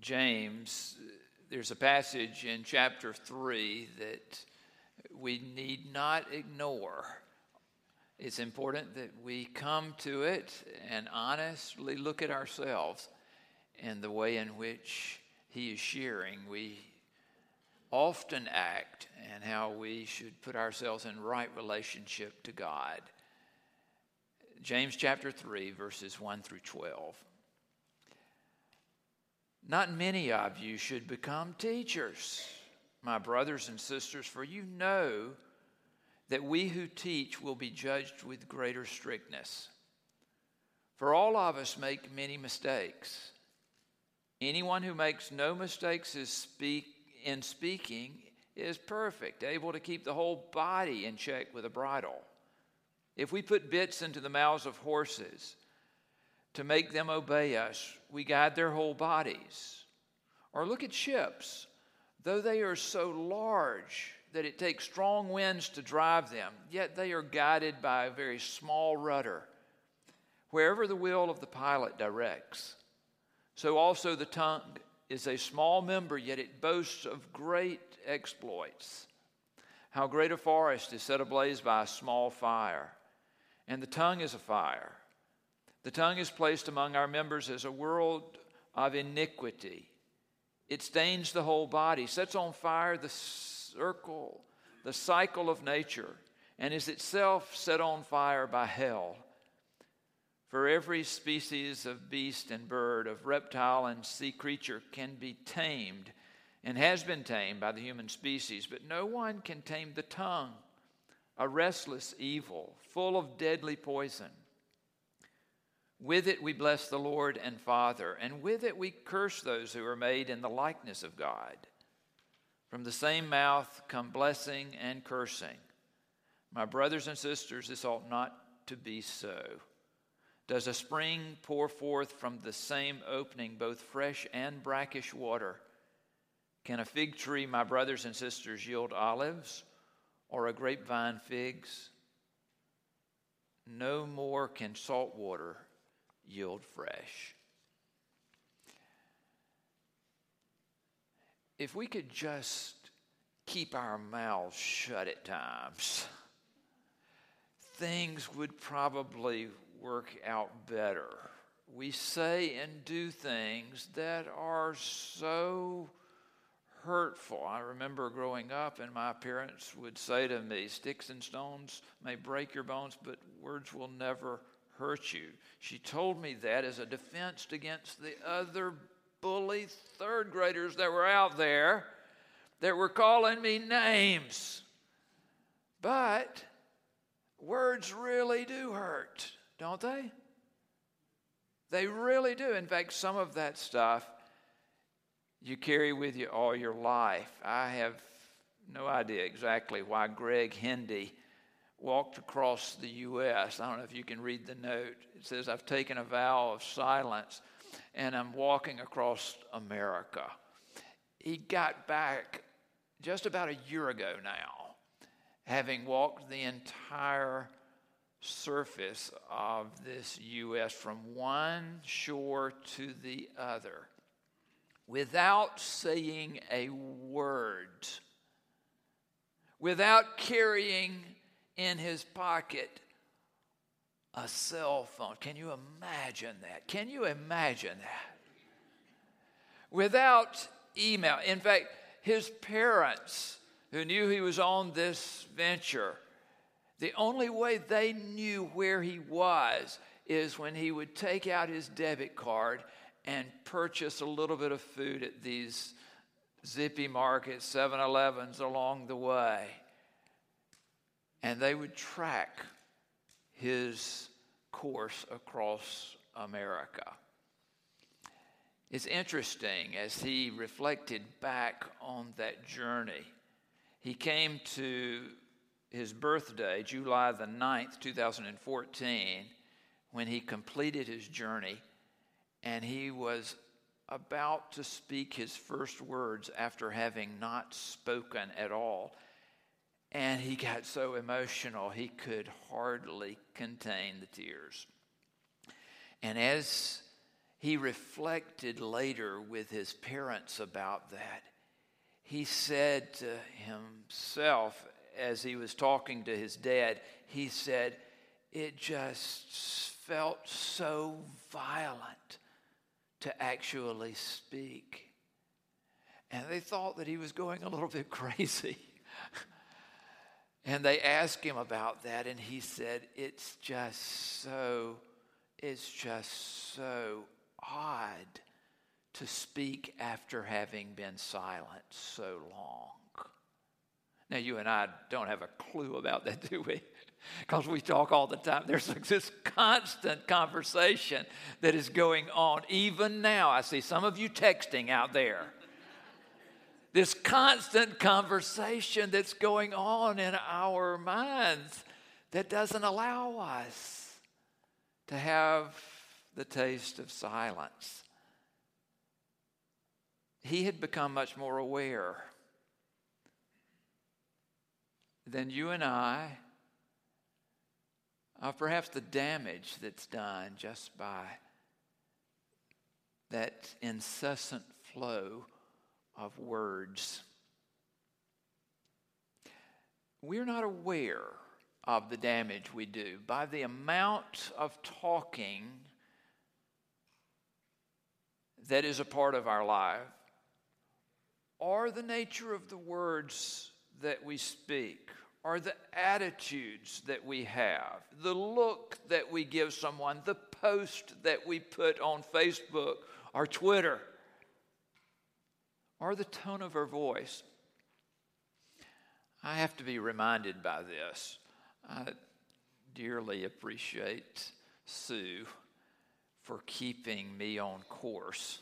James, there's a passage in chapter 3 that we need not ignore. It's important that we come to it and honestly look at ourselves and the way in which he is sharing. We often act and how we should put ourselves in right relationship to God. James chapter 3, verses 1 through 12. Not many of you should become teachers, my brothers and sisters, for you know that we who teach will be judged with greater strictness. For all of us make many mistakes. Anyone who makes no mistakes is speak, in speaking is perfect, able to keep the whole body in check with a bridle. If we put bits into the mouths of horses to make them obey us, we guide their whole bodies. Or look at ships. Though they are so large that it takes strong winds to drive them, yet they are guided by a very small rudder, wherever the will of the pilot directs. So also the tongue is a small member, yet it boasts of great exploits. How great a forest is set ablaze by a small fire, and the tongue is a fire. The tongue is placed among our members as a world of iniquity. It stains the whole body, sets on fire the circle, the cycle of nature, and is itself set on fire by hell. For every species of beast and bird, of reptile and sea creature can be tamed and has been tamed by the human species, but no one can tame the tongue, a restless evil, full of deadly poison. With it we bless the Lord and Father, and with it we curse those who are made in the likeness of God. From the same mouth come blessing and cursing. My brothers and sisters, this ought not to be so. Does a spring pour forth from the same opening both fresh and brackish water? Can a fig tree, my brothers and sisters, yield olives or a grapevine figs? No more can salt water yield fresh. If we could just keep our mouths shut at times, things would probably work out better. We say and do things that are so hurtful. I remember growing up, and my parents would say to me, Sticks and stones may break your bones, but words will never hurt you. She told me that as a defense against the other bully third graders that were out there that were calling me names. But words really do hurt, don't they? They really do. In fact, some of that stuff you carry with you all your life. I have no idea exactly why Greg Hindy walked across the U.S. I don't know if you can read the note. It says, I've taken a vow of silence and I'm walking across America. He got back just about a year ago now, having walked the entire surface of this U.S. from one shore to the other without saying a word, without carrying in his pocket a cell phone. Can you imagine that? Can you imagine that? Without email. In fact, his parents, who knew he was on this venture, the only way they knew where he was is when he would take out his debit card and purchase a little bit of food at these zippy markets, 7 Elevens along the way and they would track his course across America. It's interesting as he reflected back on that journey. He came to his birthday, July the 9th, 2014, when he completed his journey, and he was about to speak his first words after having not spoken at all. And he got so emotional he could hardly contain the tears. And as he reflected later with his parents about that. He said to himself, as he was talking to his dad, he said, It just felt so violent to actually speak. And they thought that he was going a little bit crazy. And they asked him about that, and he said, It's just so, it's just so odd to speak after having been silent so long. Now, you and I don't have a clue about that, do we? Because we talk all the time. There's this constant conversation that is going on. Even now, I see some of you texting out there. This constant conversation that's going on in our minds that doesn't allow us to have the taste of silence. He had become much more aware than you and I of perhaps the damage that's done just by that incessant flow of words. We're not aware of the damage we do by the amount of talking that is a part of our life or the nature of the words that we speak or the attitudes that we have, the look that we give someone, the post that we put on Facebook or Twitter, or the tone of her voice. I have to be reminded by this. I dearly appreciate Sue for keeping me on course.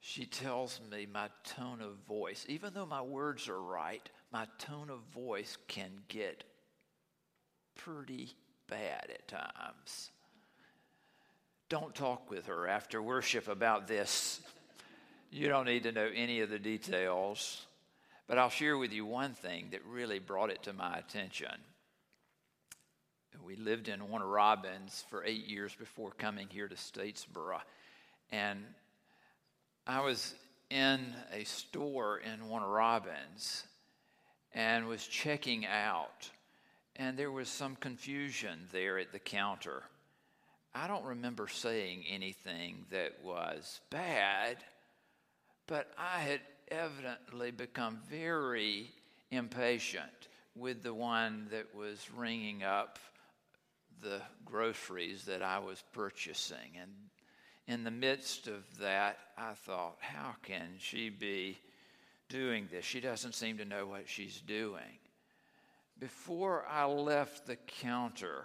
She tells me my tone of voice, even though my words are right, my tone of voice can get pretty bad at times. Don't talk with her after worship about this. You don't need to know any of the details. But I'll share with you one thing that really brought it to my attention. We lived in Warner Robins for eight years before coming here to Statesboro. And I was in a store in Warner Robins and was checking out, and there was some confusion there at the counter. I don't remember saying anything that was bad, but I had evidently become very impatient with the one that was ringing up the groceries that I was purchasing. And in the midst of that, I thought, how can she be doing this. She doesn't seem to know what she's doing. Before I left the counter,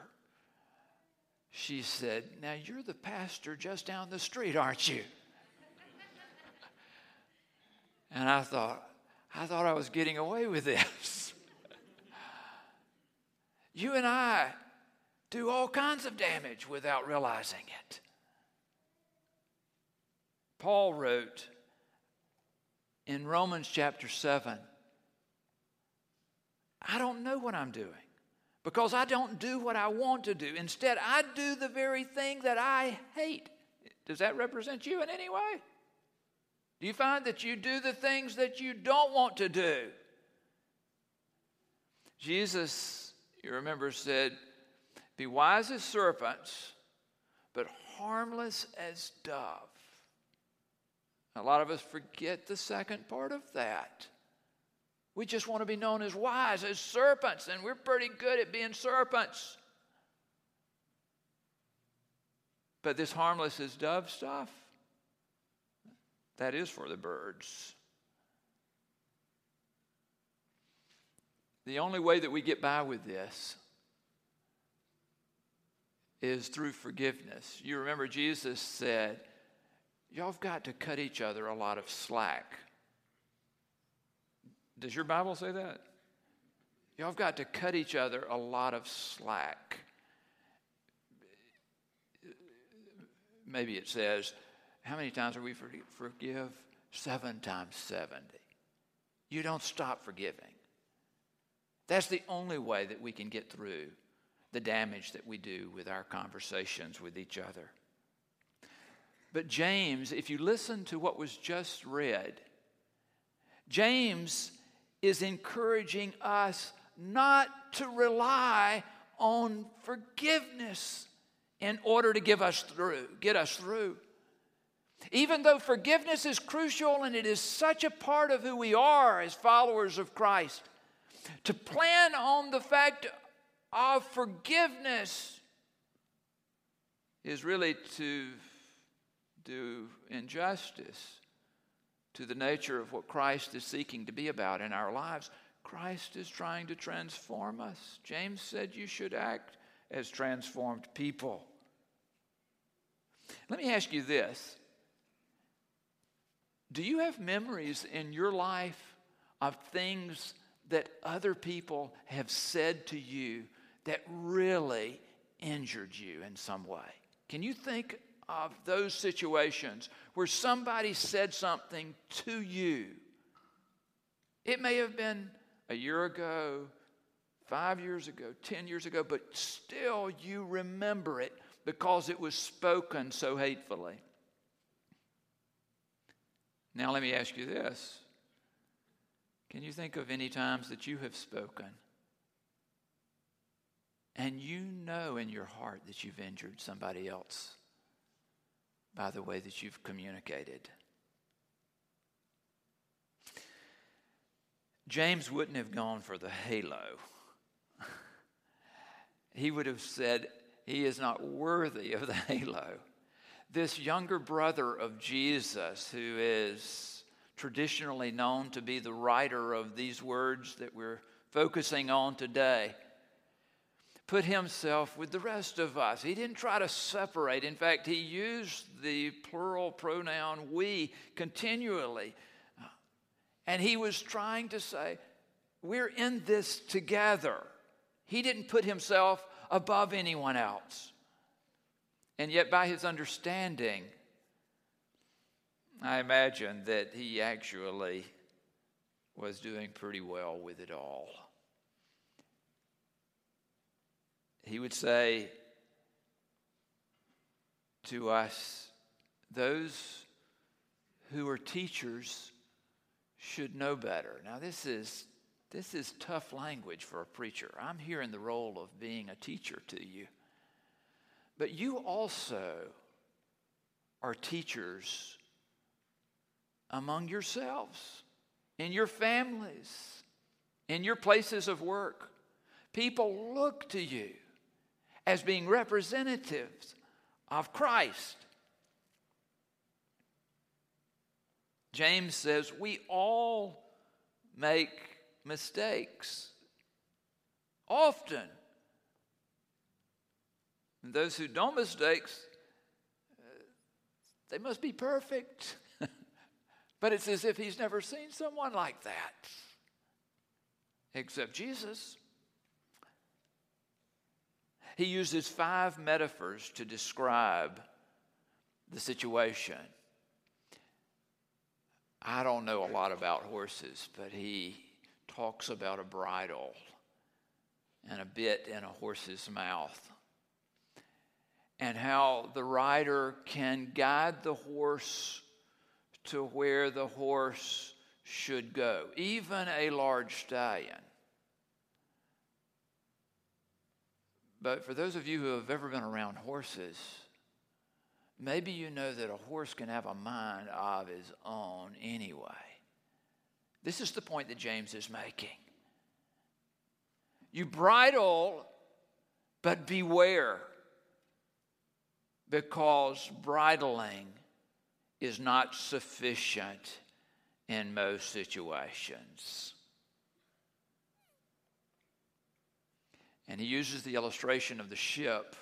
she said, Now you're the pastor just down the street, aren't you? And I thought, I thought I was getting away with this. you and I do all kinds of damage without realizing it. Paul wrote, in Romans chapter 7. I don't know what I'm doing because I don't do what I want to do. Instead, I do the very thing that I hate. Does that represent you in any way? Do you find that you do the things that you don't want to do? Jesus, you remember, said, Be wise as serpents, but harmless as doves. A lot of us forget the second part of that. We just want to be known as wise, as serpents, and we're pretty good at being serpents. But this harmless as dove stuff, that is for the birds. The only way that we get by with this is through forgiveness. You remember Jesus said, y'all have got to cut each other a lot of slack. Does your Bible say that? Y'all have got to cut each other a lot of slack. Maybe it says, how many times are we for, forgive? Seven times 70. You don't stop forgiving. That's the only way that we can get through the damage that we do with our conversations with each other. But James, if you listen to what was just read, James is encouraging us not to rely on forgiveness in order to give us through, get us through. Even though forgiveness is crucial and it is such a part of who we are as followers of Christ, to plan on the fact of forgiveness is really to do injustice to the nature of what Christ is seeking to be about in our lives. Christ is trying to transform us. James said you should act as transformed people. Let me ask you this Do you have memories in your life of things that other people have said to you that really injured you in some way? Can you think of those situations where somebody said something to you? It may have been a year ago, five years ago, 10 years ago, but still you remember it because it was spoken so hatefully. Now, let me ask you this Can you think of any times that you have spoken and you know in your heart that you've injured somebody else by the way that you've communicated? James wouldn't have gone for the halo. he would have said, He is not worthy of the halo. This younger brother of Jesus, who is traditionally known to be the writer of these words that we're focusing on today, put himself with the rest of us. He didn't try to separate. In fact, he used the plural pronoun we continually and he was trying to say, We're in this together. He didn't put himself above anyone else. And yet, by his understanding, I imagine that he actually was doing pretty well with it all. He would say to us, Those who are teachers should know better. Now, this is, this is tough language for a preacher. I'm here in the role of being a teacher to you. But you also are teachers among yourselves, in your families, in your places of work. People look to you as being representatives of Christ. James says we all make mistakes often. And those who don't mistakes, uh, they must be perfect. but it's as if he's never seen someone like that, except Jesus. He uses five metaphors to describe the situation. I don't know a lot about horses, but he talks about a bridle and a bit in a horse's mouth, and how the rider can guide the horse to where the horse should go, even a large stallion. But for those of you who have ever been around horses, Maybe you know that a horse can have a mind of his own anyway. This is the point that James is making. You bridle, but beware, because bridling is not sufficient in most situations. And he uses the illustration of the ship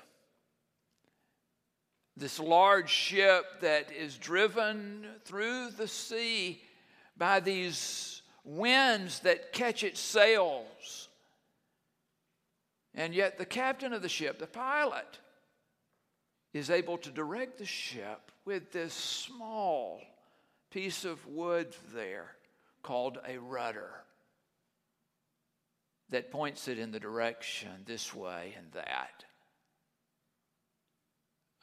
this large ship that is driven through the sea by these winds that catch its sails. And yet, the captain of the ship, the pilot, is able to direct the ship with this small piece of wood there called a rudder that points it in the direction this way and that.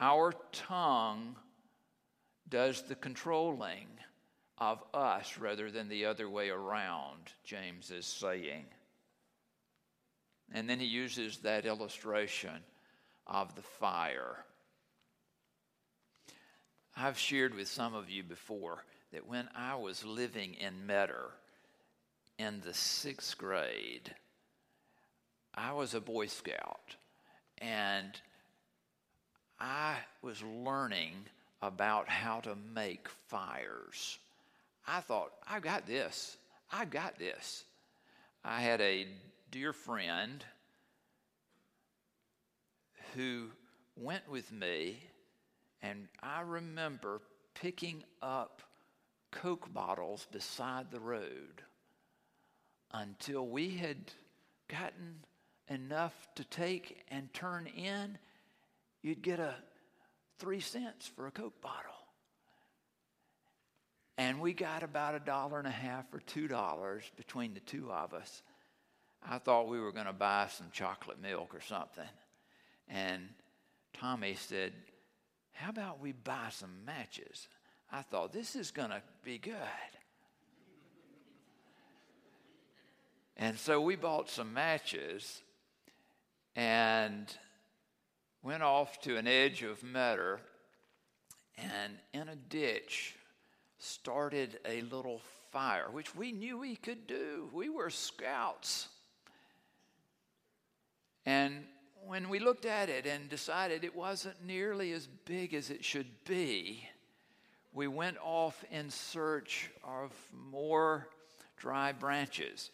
Our tongue does the controlling of us rather than the other way around, James is saying. And then he uses that illustration of the fire. I've shared with some of you before that when I was living in Metter in the sixth grade, I was a Boy Scout and I was learning about how to make fires. I thought, I got this. I got this. I had a dear friend who went with me, and I remember picking up Coke bottles beside the road until we had gotten enough to take and turn in. You'd get a three cents for a Coke bottle. And we got about a dollar and a half or two dollars between the two of us. I thought we were going to buy some chocolate milk or something. And Tommy said, How about we buy some matches? I thought, This is going to be good. And so we bought some matches and went off to an edge of Metter and in a ditch started a little fire, which we knew we could do. We were scouts. And when we looked at it and decided it wasn't nearly as big as it should be, we went off in search of more dry branches.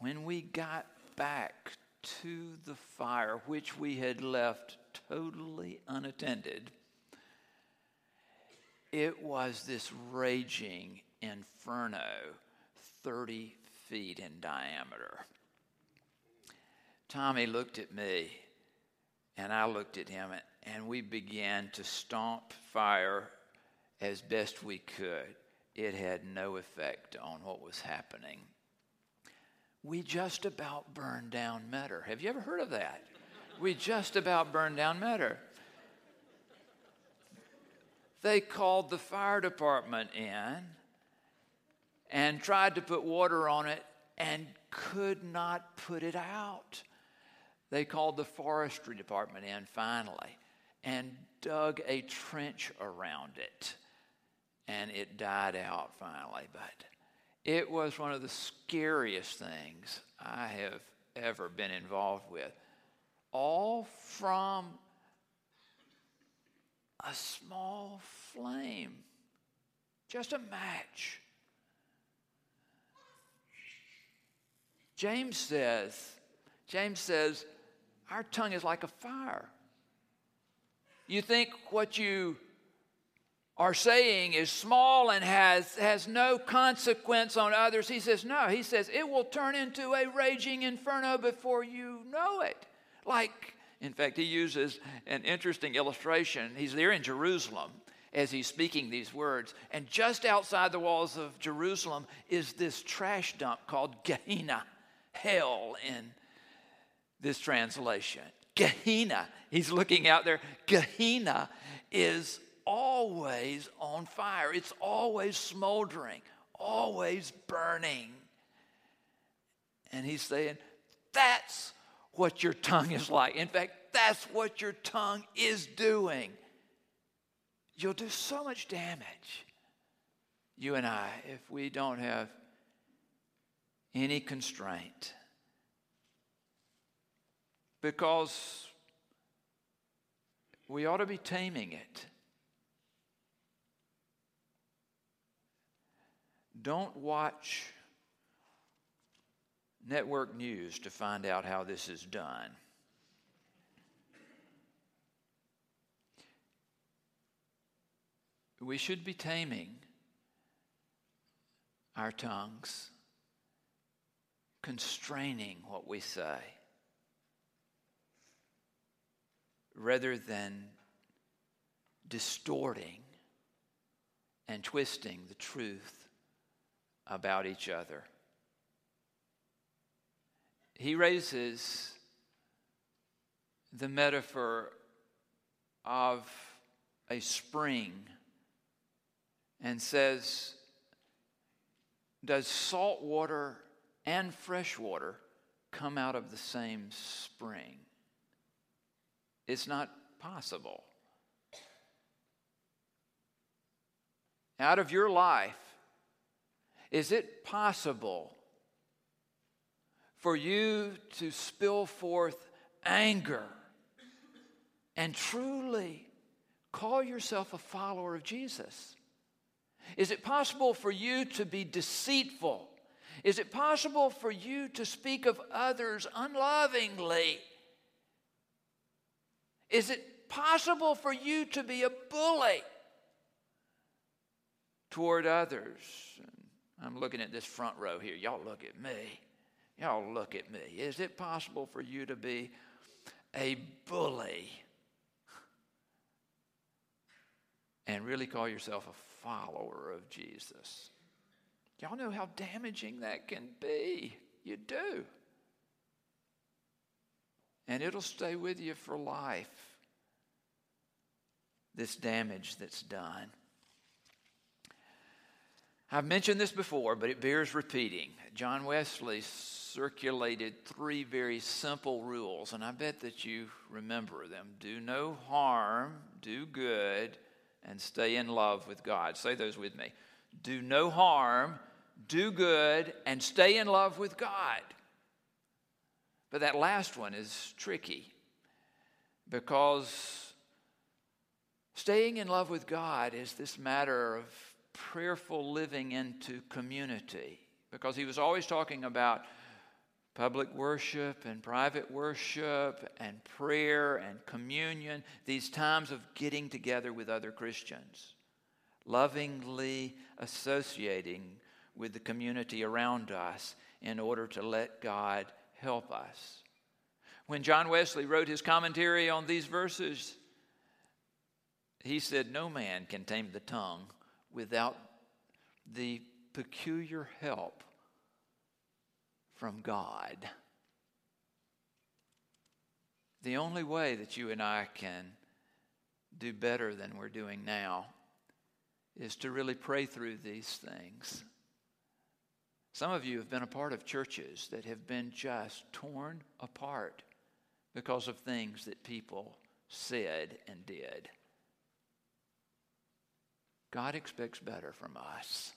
When we got back to the fire, which we had left totally unattended, it was this raging inferno 30 feet in diameter. Tommy looked at me, and I looked at him, and we began to stomp fire as best we could. It had no effect on what was happening. We just about burned down Metter. Have you ever heard of that? we just about burned down Metter. They called the fire department in and tried to put water on it and could not put it out. They called the forestry department in finally and dug a trench around it. And it died out finally. But it was one of the scariest things I have ever been involved with. All from a small flame, just a match. James says, James says, our tongue is like a fire. You think what you are saying is small and has, has no consequence on others. He says, no. He says, it will turn into a raging inferno before you know it. Like, in fact, he uses an interesting illustration. He's there in Jerusalem as he's speaking these words. And just outside the walls of Jerusalem is this trash dump called Gehenna, hell in this translation. Gehenna, he's looking out there. Gehenna is always on fire, it's always smoldering, always burning. And he's saying, that's what your tongue is like. In fact, that's what your tongue is doing. You'll do so much damage, you and I, if we don't have any constraint because we ought to be taming it. Don't watch network news to find out how this is done. We should be taming our tongues, constraining what we say. Rather than distorting and twisting the truth about each other. He raises the metaphor of a spring and says, Does salt water and fresh water come out of the same spring? It's not possible. Out of your life, is it possible for you to spill forth anger and truly call yourself a follower of Jesus? Is it possible for you to be deceitful? Is it possible for you to speak of others unlovingly? Is it possible for you to be a bully toward others? I'm looking at this front row here. Y'all look at me. Y'all look at me. Is it possible for you to be a bully and really call yourself a follower of Jesus? Y'all know how damaging that can be. You do. And it'll stay with you for life. This damage that's done. I've mentioned this before, but it bears repeating. John Wesley circulated three very simple rules, and I bet that you remember them do no harm, do good, and stay in love with God. Say those with me. Do no harm, do good, and stay in love with God. But that last one is tricky because staying in love with God is this matter of prayerful living into community because he was always talking about public worship and private worship and prayer and communion, these times of getting together with other Christians, lovingly associating with the community around us in order to let God help us. When John Wesley wrote his commentary on these verses, he said, No man can tame the tongue without the peculiar help from God. The only way that you and I can do better than we're doing now is to really pray through these things. Some of you have been a part of churches that have been just torn apart because of things that people said and did. God expects better from us.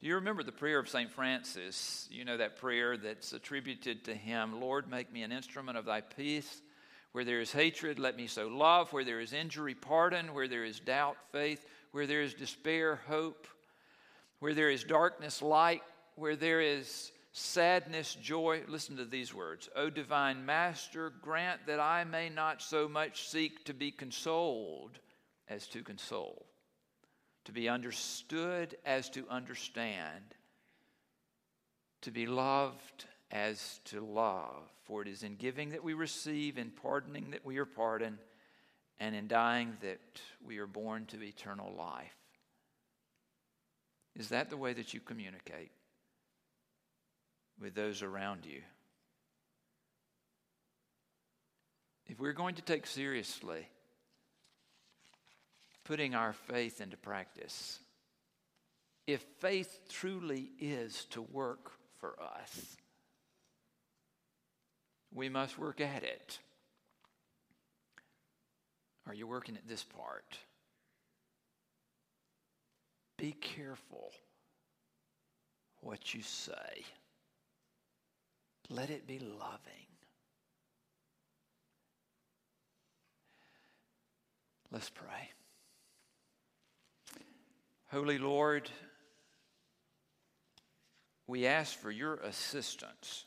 Do you remember the prayer of St. Francis? You know that prayer that's attributed to him Lord, make me an instrument of thy peace. Where there is hatred, let me sow love. Where there is injury, pardon. Where there is doubt, faith. Where there is despair, hope. Where there is darkness, light. Where there is sadness, joy. Listen to these words. O divine Master, grant that I may not so much seek to be consoled as to console, to be understood as to understand, to be loved as to love. For it is in giving that we receive, in pardoning that we are pardoned, and in dying that we are born to eternal life. Is that the way that you communicate with those around you? If we're going to take seriously putting our faith into practice. If faith truly is to work for us, we must work at it. Are you working at this part? Be careful what you say. Let it be loving. Let's pray. Holy Lord, we ask for your assistance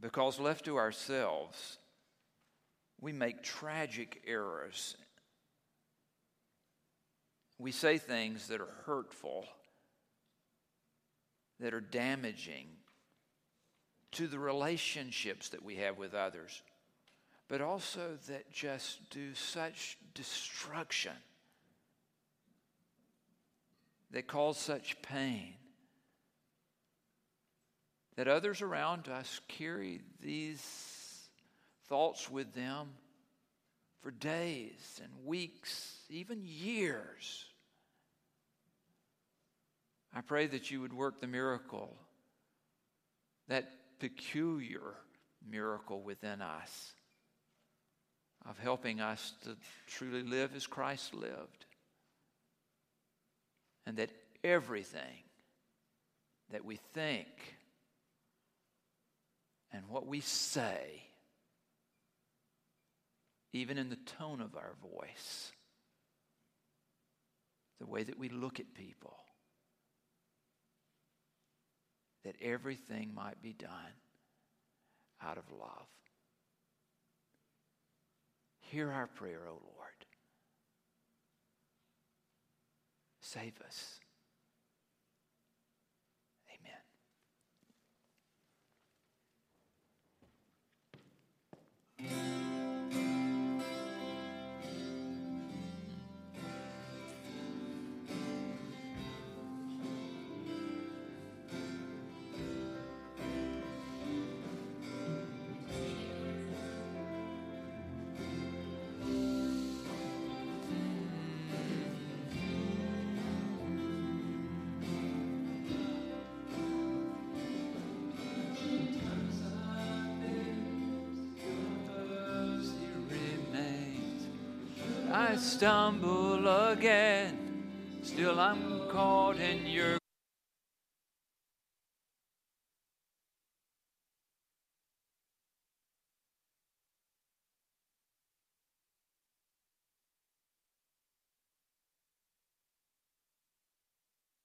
because left to ourselves, we make tragic errors. We say things that are hurtful, that are damaging to the relationships that we have with others, but also that just do such destruction. That cause such pain that others around us carry these thoughts with them for days and weeks, even years. I pray that you would work the miracle, that peculiar miracle within us of helping us to truly live as Christ lived. And that everything that we think and what we say, even in the tone of our voice, the way that we look at people, that everything might be done out of love. Hear our prayer, O Lord. Save us. Amen. I stumble again, still I'm caught in your